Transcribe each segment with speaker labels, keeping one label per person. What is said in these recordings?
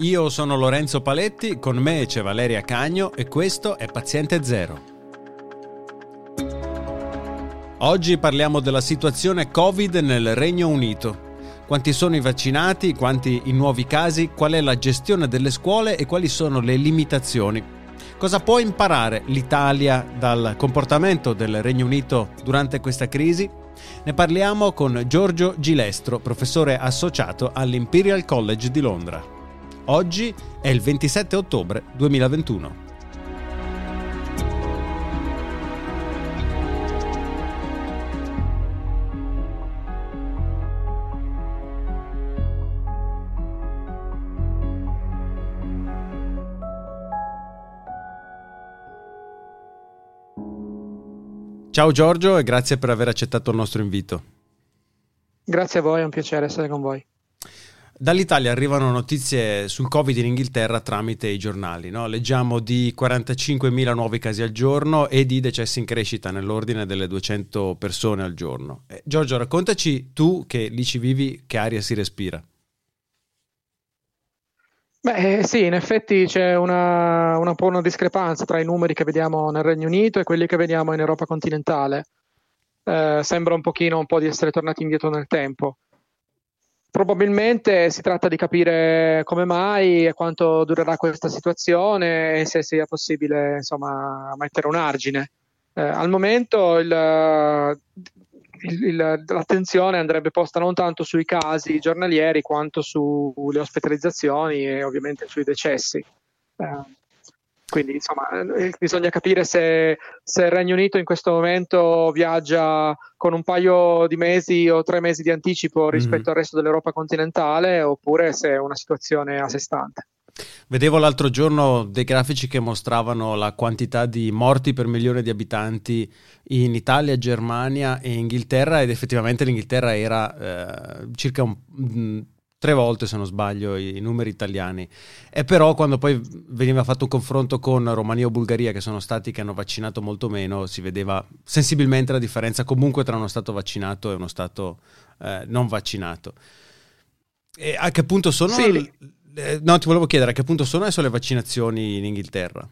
Speaker 1: Io sono Lorenzo Paletti, con me c'è Valeria Cagno e questo è Paziente Zero. Oggi parliamo della situazione Covid nel Regno Unito. Quanti sono i vaccinati, quanti i nuovi casi, qual è la gestione delle scuole e quali sono le limitazioni. Cosa può imparare l'Italia dal comportamento del Regno Unito durante questa crisi? Ne parliamo con Giorgio Gilestro, professore associato all'Imperial College di Londra. Oggi è il 27 ottobre 2021. Ciao Giorgio e grazie per aver accettato il nostro invito.
Speaker 2: Grazie a voi, è un piacere essere con voi.
Speaker 1: Dall'Italia arrivano notizie sul Covid in Inghilterra tramite i giornali. No? Leggiamo di 45.000 nuovi casi al giorno e di decessi in crescita nell'ordine delle 200 persone al giorno. Eh, Giorgio, raccontaci tu che lì ci vivi, che aria si respira.
Speaker 2: Beh, eh, sì, in effetti c'è una, una, una discrepanza tra i numeri che vediamo nel Regno Unito e quelli che vediamo in Europa continentale. Eh, sembra un pochino un po' di essere tornati indietro nel tempo. Probabilmente si tratta di capire come mai e quanto durerà questa situazione e se sia possibile insomma, mettere un argine. Eh, al momento il, il, il, l'attenzione andrebbe posta non tanto sui casi giornalieri quanto sulle ospitalizzazioni e ovviamente sui decessi. Eh, quindi insomma eh, bisogna capire se, se, il Regno Unito in questo momento viaggia con un paio di mesi o tre mesi di anticipo mhm. rispetto mm-hmm. al resto dell'Europa continentale oppure se è una situazione a sé stante.
Speaker 1: Vedevo l'altro giorno dei grafici che mostravano la quantità di morti per milione di abitanti in Italia, Germania e Inghilterra ed effettivamente l'Inghilterra era eh, circa un, tre volte se non sbaglio i, numeri italiani. E però quando poi veniva fatto un confronto con Romania o Bulgaria che sono stati che hanno vaccinato molto meno si vedeva sensibilmente la differenza comunque tra uno stato vaccinato e uno stato eh, non vaccinato. E a che punto sono sì. eh, no ti volevo chiedere a che punto sono adesso le vaccinazioni in Inghilterra?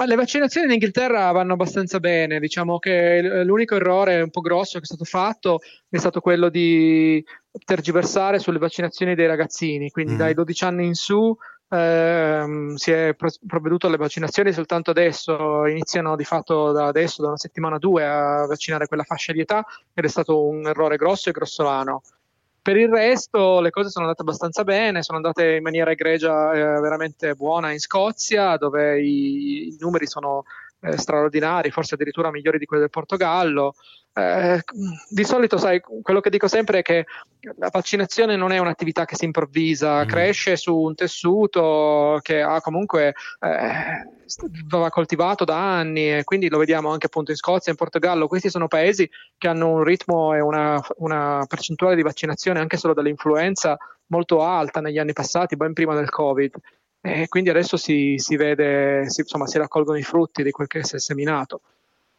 Speaker 2: Ma le vaccinazioni in Inghilterra vanno abbastanza bene, diciamo che l'unico errore un po' grosso che è stato fatto è stato quello di tergiversare sulle vaccinazioni dei ragazzini, quindi mm. dai 12 anni in su ehm, si è provveduto alle vaccinazioni soltanto adesso, iniziano di fatto da adesso, da una settimana o due, a vaccinare quella fascia di età ed è stato un errore grosso e grossolano. Per il resto le cose sono andate abbastanza bene, sono andate in maniera egregia eh, veramente buona in Scozia, dove i, i numeri sono eh, straordinari, forse addirittura migliori di quelli del Portogallo. Eh, di solito, sai, quello che dico sempre è che la vaccinazione non è un'attività che si improvvisa, mm. cresce su un tessuto che ha comunque eh, va coltivato da anni e quindi lo vediamo anche appunto in Scozia, in Portogallo. Questi sono paesi che hanno un ritmo e una, una percentuale di vaccinazione anche solo dall'influenza molto alta negli anni passati, ben prima del Covid e quindi adesso si, si vede, si, insomma, si raccolgono i frutti di quel che si è seminato.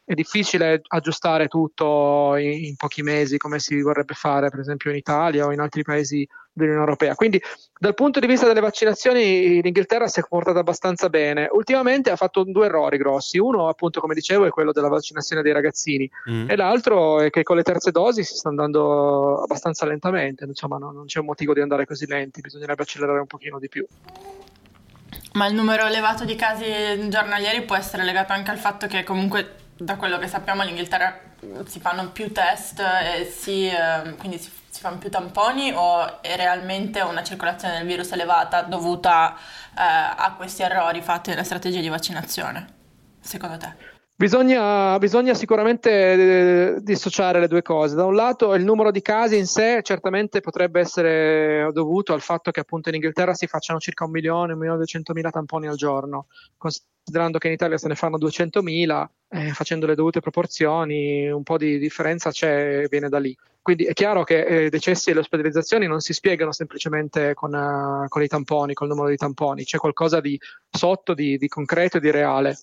Speaker 2: È difficile aggiustare tutto in, in, pochi mesi come si vorrebbe fare per esempio in Italia o in altri paesi dell'Unione Europea. Quindi dal punto di vista delle vaccinazioni l'Inghilterra si è comportata abbastanza bene. Ultimamente ha fatto due errori grossi. Uno appunto come dicevo è quello della vaccinazione dei ragazzini mm. e l'altro è che con le terze dosi si sta andando abbastanza lentamente. Insomma no, non c'è un motivo di andare così lenti, bisognerebbe accelerare un pochino di più.
Speaker 3: Ma il numero elevato di casi giornalieri può essere legato anche al fatto che comunque da quello che sappiamo all'Inghilterra si fanno più test e si, eh, quindi si, si, fanno più tamponi o è realmente una circolazione del virus elevata dovuta eh, a questi errori fatti nella strategia di vaccinazione, secondo te?
Speaker 2: Bisogna, bisogna, sicuramente eh, dissociare le due cose. Da un lato il numero di casi in sé certamente potrebbe essere dovuto al fatto che appunto in Inghilterra si facciano circa un milione, un milione e duecentomila tamponi al giorno, considerando che in Italia se ne fanno duecentomila, eh, facendo le dovute proporzioni, un po' di differenza c'è, viene da lì. Quindi è chiaro che i eh, decessi e le ospedalizzazioni non si spiegano semplicemente con, uh, con, i tamponi, col numero di tamponi, c'è qualcosa di sotto, di, di concreto e di reale.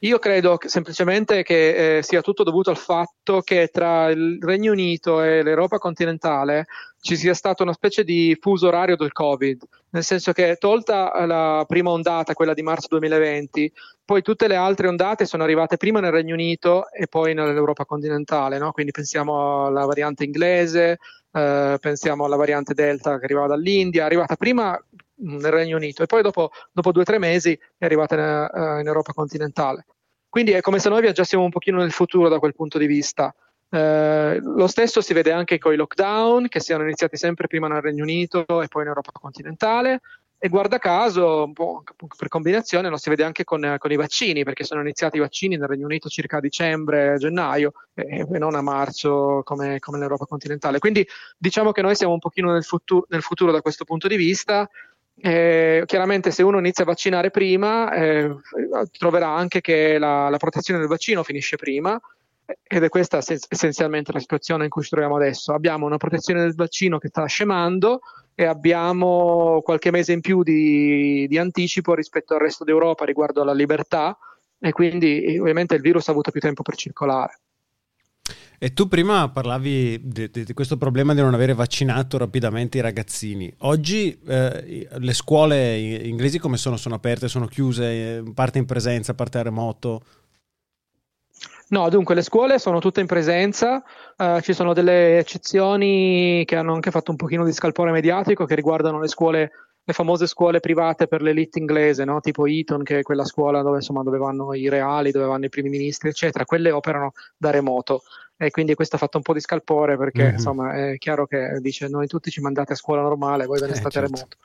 Speaker 2: Io credo che semplicemente che eh, sia tutto dovuto al fatto che tra il Regno Unito e l'Europa continentale ci sia stato una specie di fuso orario del Covid, nel senso che tolta la prima ondata, quella di marzo 2020, poi tutte le altre ondate sono arrivate prima nel Regno Unito e poi nell'Europa continentale, no? quindi pensiamo alla variante inglese, eh, pensiamo alla variante Delta che arrivava dall'India, è arrivata prima nel Regno Unito e poi dopo, dopo due o tre mesi è arrivata in, uh, in, Europa continentale. Quindi è come se noi viaggiassimo un pochino nel futuro da quel punto di vista. Eh, lo stesso si vede anche con i lockdown che siano iniziati sempre prima nel Regno Unito e poi in Europa continentale e guarda caso, po' per combinazione, lo si vede anche con, con, i vaccini, perché sono iniziati i vaccini nel Regno Unito circa a dicembre, gennaio, e, e non a marzo come, come nell'Europa continentale. Quindi diciamo che noi siamo un pochino nel futuro, nel futuro da questo punto di vista. Eh, chiaramente se uno inizia a vaccinare prima eh, troverà anche che la, la, protezione del vaccino finisce prima ed è questa essenzialmente la situazione in cui ci troviamo adesso. Abbiamo una protezione del vaccino che sta scemando, e abbiamo qualche mese in più di, di anticipo rispetto al resto d'Europa riguardo alla libertà e quindi ovviamente il virus ha avuto più tempo per circolare.
Speaker 1: E tu prima parlavi di, di, di, questo problema di non avere vaccinato rapidamente i ragazzini. Oggi eh, le scuole inglesi come sono? Sono aperte, sono chiuse, parte in presenza, parte a remoto?
Speaker 2: No, dunque le scuole sono tutte in presenza, eh, ci sono delle eccezioni che hanno anche fatto un pochino di scalpore mediatico che riguardano le scuole, le famose scuole private per l'elite inglese, no? tipo Eton, che è quella scuola dove, insomma, dove vanno i reali, dove vanno i primi ministri, eccetera. Quelle operano da remoto e quindi questo ha fatto un po' di scalpore perché mm-hmm. insomma è chiaro che dice noi tutti ci mandate a scuola normale, voi ve ne eh, state certo. remoto.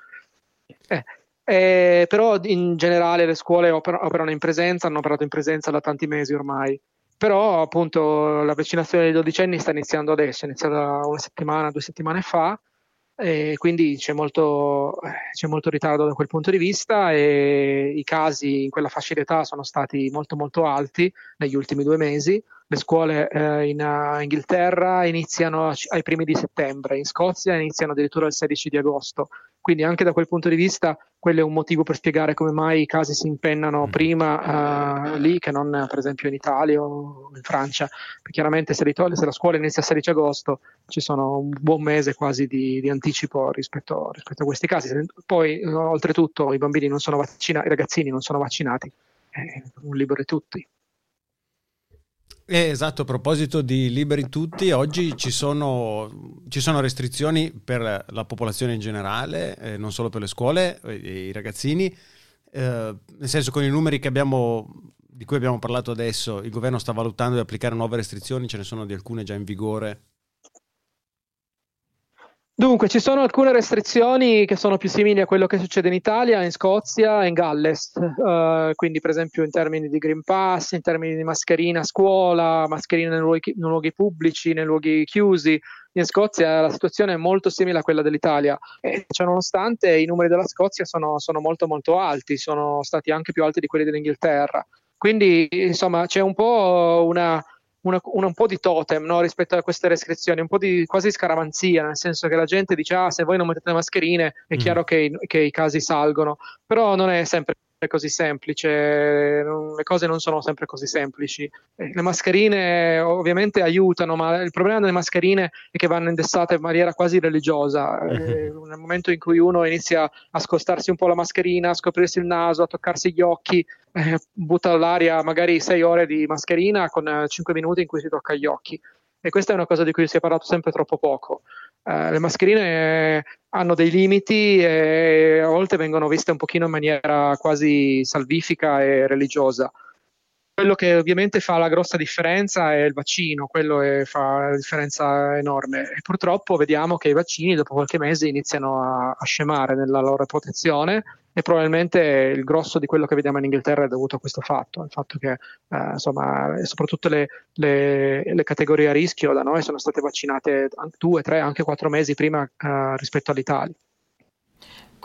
Speaker 2: Eh, eh, però in generale le scuole oper- operano in presenza, hanno operato in presenza da tanti mesi ormai però appunto la vaccinazione dei dodicenni sta iniziando adesso, è iniziata una settimana, due settimane fa e quindi c'è molto, c'è molto, ritardo da quel punto di vista e i casi in quella fascia d'età sono stati molto molto alti negli ultimi due mesi. Le scuole eh, in uh, Inghilterra iniziano ai primi di settembre, in Scozia iniziano addirittura il 16 di agosto, quindi anche da quel punto di vista quello è un motivo per spiegare come mai i casi si impennano mm. prima uh, lì che non per esempio in Italia o in Francia. Chiaramente se, se, la scuola inizia il 16 agosto ci sono un buon mese quasi di, di anticipo rispetto, rispetto, a questi casi. Poi oltretutto i bambini non sono vaccinati, i ragazzini non sono vaccinati, è un libero di tutti.
Speaker 1: Eh, esatto, a proposito di liberi tutti, oggi ci sono, ci sono restrizioni per la popolazione in generale, eh, non solo per le scuole e i ragazzini, eh, nel senso con i numeri abbiamo, di cui abbiamo parlato adesso, il governo sta valutando di applicare nuove restrizioni, ce ne sono di alcune già in vigore
Speaker 2: Dunque, ci sono alcune restrizioni che sono più simili a quello che succede in Italia, in Scozia e in Galles, uh, quindi per esempio in termini di Green Pass, in termini di mascherina a scuola, mascherina nei luoghi, nei luoghi pubblici, nei luoghi chiusi. In Scozia la situazione è molto simile a quella dell'Italia, e cioè, nonostante i numeri della Scozia sono, sono molto molto alti, sono stati anche più alti di quelli dell'Inghilterra. Quindi insomma c'è un po' una una, una, un po' di totem no, rispetto a queste restrizioni, un po' di quasi scaramanzia, nel senso che la gente dice ah se voi non mettete le mascherine è mm. chiaro che, che i casi salgono, però non è sempre così semplice, le cose non sono sempre così semplici. Le mascherine ovviamente aiutano, ma il problema delle mascherine è che vanno indossate in maniera quasi religiosa. Mm-hmm. Nel momento in cui uno inizia a scostarsi un po' la mascherina, a scoprirsi il naso, a toccarsi gli occhi, eh, butta all'aria magari sei ore di mascherina con eh, 5 minuti in cui si tocca gli occhi. E questa è una cosa di cui si è parlato sempre troppo poco. Uh, le mascherine hanno dei limiti e a volte vengono viste un pochino in maniera quasi salvifica e religiosa. Quello che ovviamente fa la grossa differenza è il vaccino, quello è, fa la differenza enorme e purtroppo vediamo che i vaccini dopo qualche mese iniziano a, a scemare nella loro protezione e probabilmente il grosso di quello che vediamo in Inghilterra è dovuto a questo fatto, il fatto che eh, insomma, soprattutto le, le, le, categorie a rischio da noi sono state vaccinate due, tre, anche quattro mesi prima eh, rispetto all'Italia.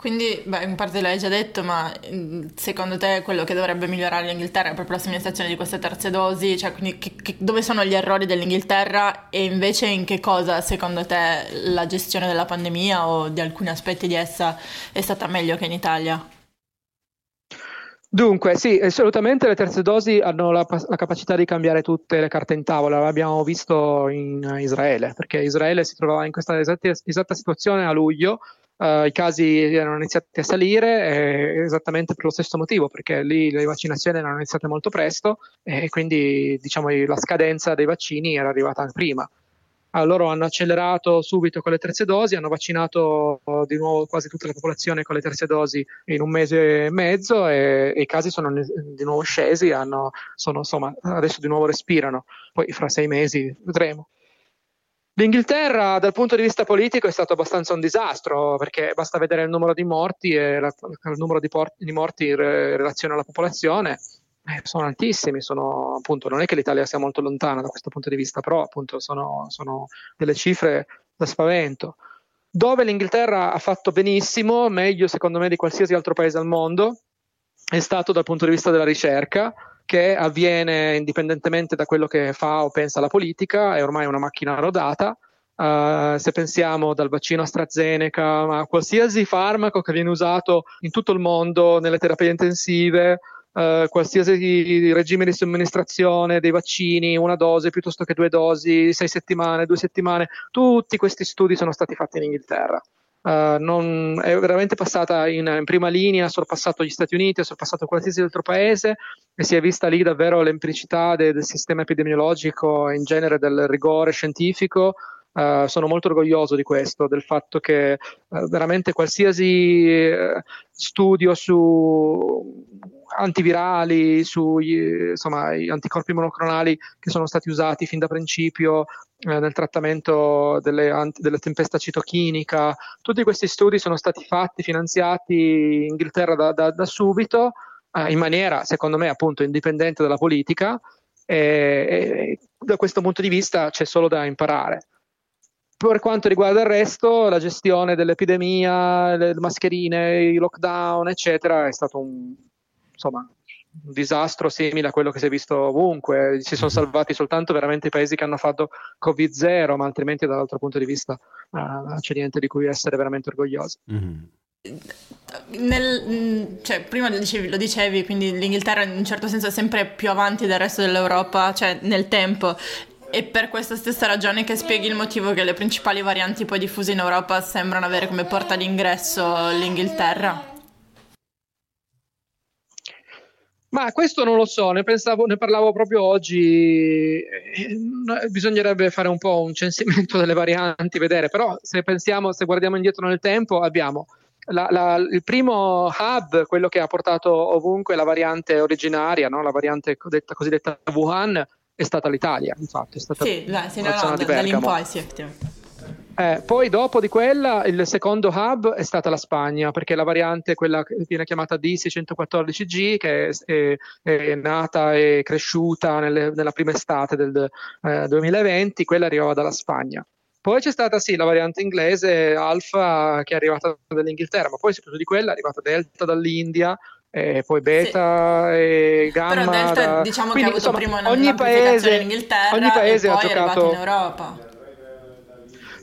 Speaker 3: Quindi, beh, in parte l'hai già detto, ma mm, secondo te quello che dovrebbe migliorare l'Inghilterra proprio la somministrazione di queste terze dosi? Cioè, quindi che, che, dove sono gli errori dell'Inghilterra e invece in che cosa, secondo te, la gestione della pandemia o di alcuni aspetti di essa è stata meglio che in Italia?
Speaker 2: Dunque, sì, assolutamente le terze dosi hanno la, la, capacità di cambiare tutte le carte in tavola, l'abbiamo visto in Israele, perché Israele si trovava in questa esatta, esatta situazione a luglio, uh, i casi erano iniziati a salire eh, esattamente per lo stesso motivo, perché lì le vaccinazioni erano iniziate molto presto e quindi diciamo, la scadenza dei vaccini era arrivata prima. Allora, loro hanno accelerato subito con le terze dosi, hanno vaccinato oh, di nuovo quasi tutta la popolazione con le terze dosi in un mese e mezzo e, e i casi sono di nuovo scesi, hanno, sono, insomma, adesso di nuovo respirano, poi fra sei mesi vedremo. L'Inghilterra dal punto di vista politico è stato abbastanza un disastro perché basta vedere il numero di morti e la, il numero di, por- di morti in, re- in relazione alla popolazione eh, sono altissimi, sono, appunto, non è che l'Italia sia molto lontana da questo punto di vista, però appunto sono, sono delle cifre da spavento. Dove l'Inghilterra ha fatto benissimo, meglio secondo me di qualsiasi altro paese al mondo, è stato dal punto di vista della ricerca, che avviene indipendentemente da quello che fa o pensa la politica, è ormai una macchina rodata. Uh, se pensiamo dal vaccino AstraZeneca a qualsiasi farmaco che viene usato in tutto il mondo nelle terapie intensive, Uh, qualsiasi regime di somministrazione dei vaccini, una dose piuttosto che due dosi, sei settimane, due settimane, tutti questi studi sono stati fatti in Inghilterra. Uh, non, è veramente passata in, in, prima linea, ha sorpassato gli Stati Uniti, ha sorpassato qualsiasi altro paese e si è vista lì davvero l'empiricità de, del sistema epidemiologico, in genere del rigore scientifico. Uh, sono molto orgoglioso di questo, del fatto che uh, veramente qualsiasi studio su antivirali, sugli insomma, anticorpi monoclonali che sono stati usati fin da principio eh, nel trattamento delle, delle tempesta citochinica. Tutti questi studi sono stati fatti, finanziati in Inghilterra da, da, da subito, eh, in maniera, secondo me, appunto indipendente dalla politica. E, e da questo punto di vista c'è solo da imparare. Per quanto riguarda il resto, la gestione dell'epidemia, le mascherine, i lockdown, eccetera, è stato un insomma, un disastro simile a quello che si è visto ovunque. Si sono mhm. salvati soltanto veramente i paesi che hanno fatto Covid-0, ma altrimenti dall'altro punto di vista uh, non c'è niente di cui essere veramente orgogliosi. Mm-hmm.
Speaker 3: Nel, cioè, prima lo dicevi, lo dicevi, quindi l'Inghilterra in un certo senso è sempre più avanti del resto dell'Europa, cioè nel tempo. E per questa stessa ragione che spieghi il motivo che le principali varianti poi diffuse in Europa sembrano avere come porta d'ingresso l'Inghilterra?
Speaker 2: Ma questo non lo so, ne, pensavo, ne parlavo proprio oggi. Eh, bisognerebbe fare un po' un censimento delle varianti, vedere, però se pensiamo, se guardiamo indietro nel tempo, abbiamo la, la, il primo hub, quello che ha portato ovunque la variante originaria, no? la variante cosiddetta, cosiddetta Wuhan, è stata l'Italia, infatti. È stata
Speaker 3: sì, la, sì, no, lì in poi, sì, effettivamente.
Speaker 2: Eh, poi dopo di quella il secondo hub è stata la Spagna perché la variante, quella che viene chiamata D614G, che è, è, è nata e cresciuta nelle, nella prima estate del eh, 2020, quella arrivava dalla Spagna. Poi c'è stata sì la variante inglese Alfa che è arrivata dall'Inghilterra, ma poi soprattutto di quella è arrivata Delta dall'India, e poi beta sì. e gamma.
Speaker 3: Però Delta
Speaker 2: da...
Speaker 3: diciamo
Speaker 2: Quindi,
Speaker 3: che ha avuto
Speaker 2: insomma,
Speaker 3: prima
Speaker 2: ogni paese,
Speaker 3: in Inghilterra
Speaker 2: ogni paese
Speaker 3: e poi
Speaker 2: ha giocato...
Speaker 3: in Europa.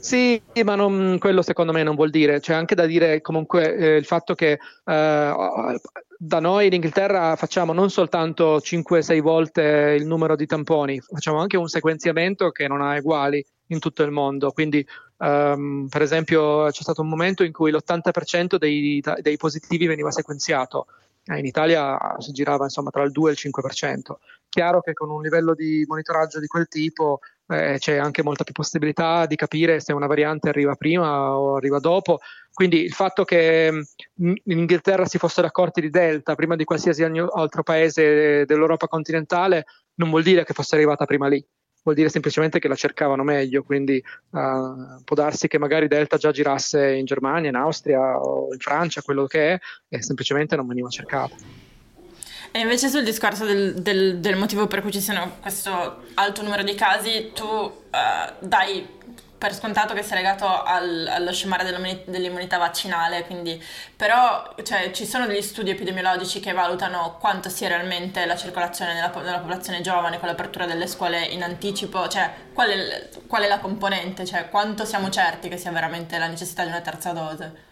Speaker 2: Sì, ma non, quello secondo me non vuol dire, c'è anche da dire comunque eh, il fatto che eh, da noi in Inghilterra facciamo non soltanto 5-6 volte il numero di tamponi, facciamo anche un sequenziamento che non ha uguali in tutto il mondo, quindi um, per esempio c'è stato un momento in cui l'80% dei, dei positivi veniva sequenziato, eh, in Italia si girava insomma tra il 2 e il 5%. Chiaro che con un livello di monitoraggio di quel tipo eh, c'è anche molta più possibilità di capire se una variante arriva prima o arriva dopo. Quindi il fatto che mm, in Inghilterra si fossero accorti di Delta prima di qualsiasi altro paese dell'Europa continentale non vuol dire che fosse arrivata prima lì, vuol dire semplicemente che la cercavano meglio. Quindi uh, può darsi che magari Delta già girasse in Germania, in Austria o in Francia, quello che è, e semplicemente non veniva cercata.
Speaker 3: E invece sul discorso del, del, del, motivo per cui ci siano questo alto numero di casi, tu uh, dai per scontato che sia legato al, allo scemare dell'immunità vaccinale, quindi, però cioè, ci sono degli studi epidemiologici che valutano quanto sia realmente la circolazione nella, nella popolazione giovane con l'apertura delle scuole in anticipo, cioè qual è, qual è la componente, cioè quanto siamo certi che sia veramente la necessità di una terza dose?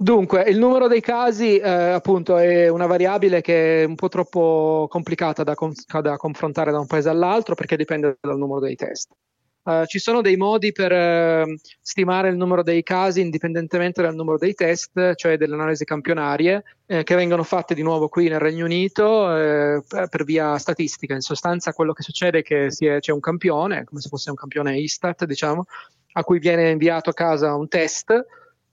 Speaker 2: Dunque, il numero dei casi eh, appunto è una variabile che è un po' troppo complicata da, con- da, confrontare da un paese all'altro perché dipende dal numero dei test. Uh, ci sono dei modi per uh, stimare il numero dei casi indipendentemente dal numero dei test, cioè delle analisi campionarie, eh, che vengono fatte di nuovo qui nel Regno Unito eh, per via statistica. In sostanza quello che succede è che è, c'è un campione, come se fosse un campione Istat, diciamo, a cui viene inviato a casa un test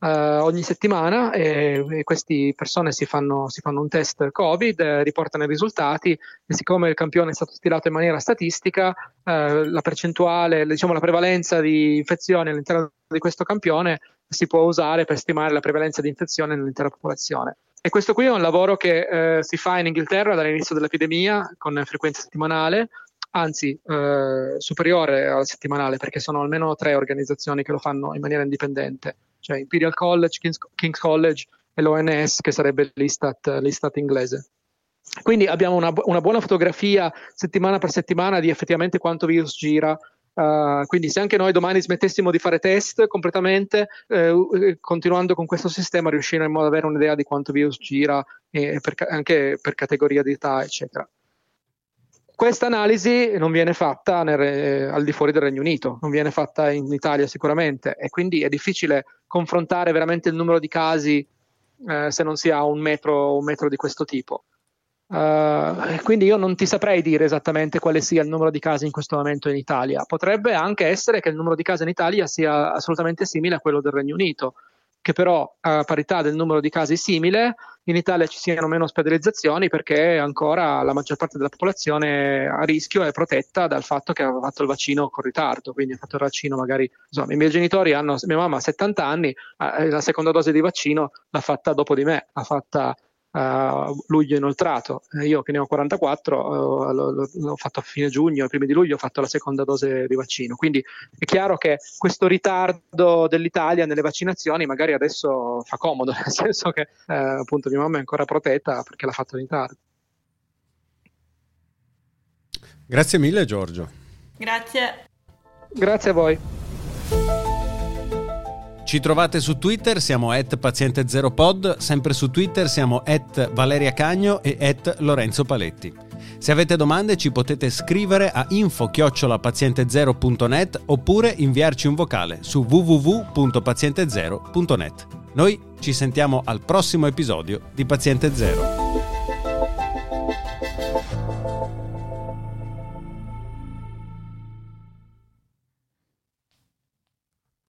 Speaker 2: Uh, ogni settimana e, e queste persone si fanno, si fanno, un test Covid, eh, riportano i risultati e siccome il campione è stato stilato in maniera statistica, eh, la percentuale, diciamo la prevalenza di infezioni all'interno di questo campione si può usare per stimare la prevalenza di infezione nell'intera popolazione. E questo qui è un lavoro che eh, si fa in Inghilterra dall'inizio dell'epidemia con frequenza settimanale, anzi eh, superiore alla settimanale perché sono almeno tre organizzazioni che lo fanno in maniera indipendente cioè Imperial College, King's, King's College e l'ONS, che sarebbe l'Istat, l'Istat inglese. Quindi abbiamo una, una, buona fotografia settimana per settimana di effettivamente quanto virus gira. Uh, quindi se anche noi domani smettessimo di fare test completamente, eh, continuando con questo sistema, riusciremo ad avere un'idea di quanto virus gira eh, per, anche per categoria di età, eccetera. Questa analisi non viene fatta nel, eh, al di fuori del Regno Unito, non viene fatta in Italia sicuramente e quindi è difficile confrontare veramente il numero di casi eh, se non si ha un metro, un metro di questo tipo. Uh, quindi io non ti saprei dire esattamente quale sia il numero di casi in questo momento in Italia. Potrebbe anche essere che il numero di casi in Italia sia assolutamente simile a quello del Regno Unito che però a parità del numero di casi simile in Italia ci siano meno ospedalizzazioni perché ancora la maggior parte della popolazione a rischio è protetta dal fatto che aveva fatto il vaccino con ritardo, quindi ha fatto il vaccino magari, insomma, i miei genitori hanno, mia mamma ha 70 anni, eh, la seconda dose di vaccino l'ha fatta dopo di me, l'ha fatta uh, luglio inoltrato. Io che ne ho 44, uh, l'ho, l'ho, fatto a fine giugno, primi di luglio ho fatto la seconda dose di vaccino. Quindi è chiaro che questo ritardo dell'Italia nelle vaccinazioni magari adesso fa comodo, nel senso che uh, appunto mia mamma è ancora protetta perché l'ha fatto in ritardo.
Speaker 1: Grazie mille Giorgio.
Speaker 3: Grazie.
Speaker 2: Grazie a voi.
Speaker 1: Ci trovate su Twitter, siamo at paziente0pod, sempre su Twitter siamo at Valeria Cagno e at Lorenzo Paletti. Se avete domande ci potete scrivere a info-paziente0.net oppure inviarci un vocale su www.paziente0.net. Noi ci sentiamo al prossimo episodio di Paziente Zero.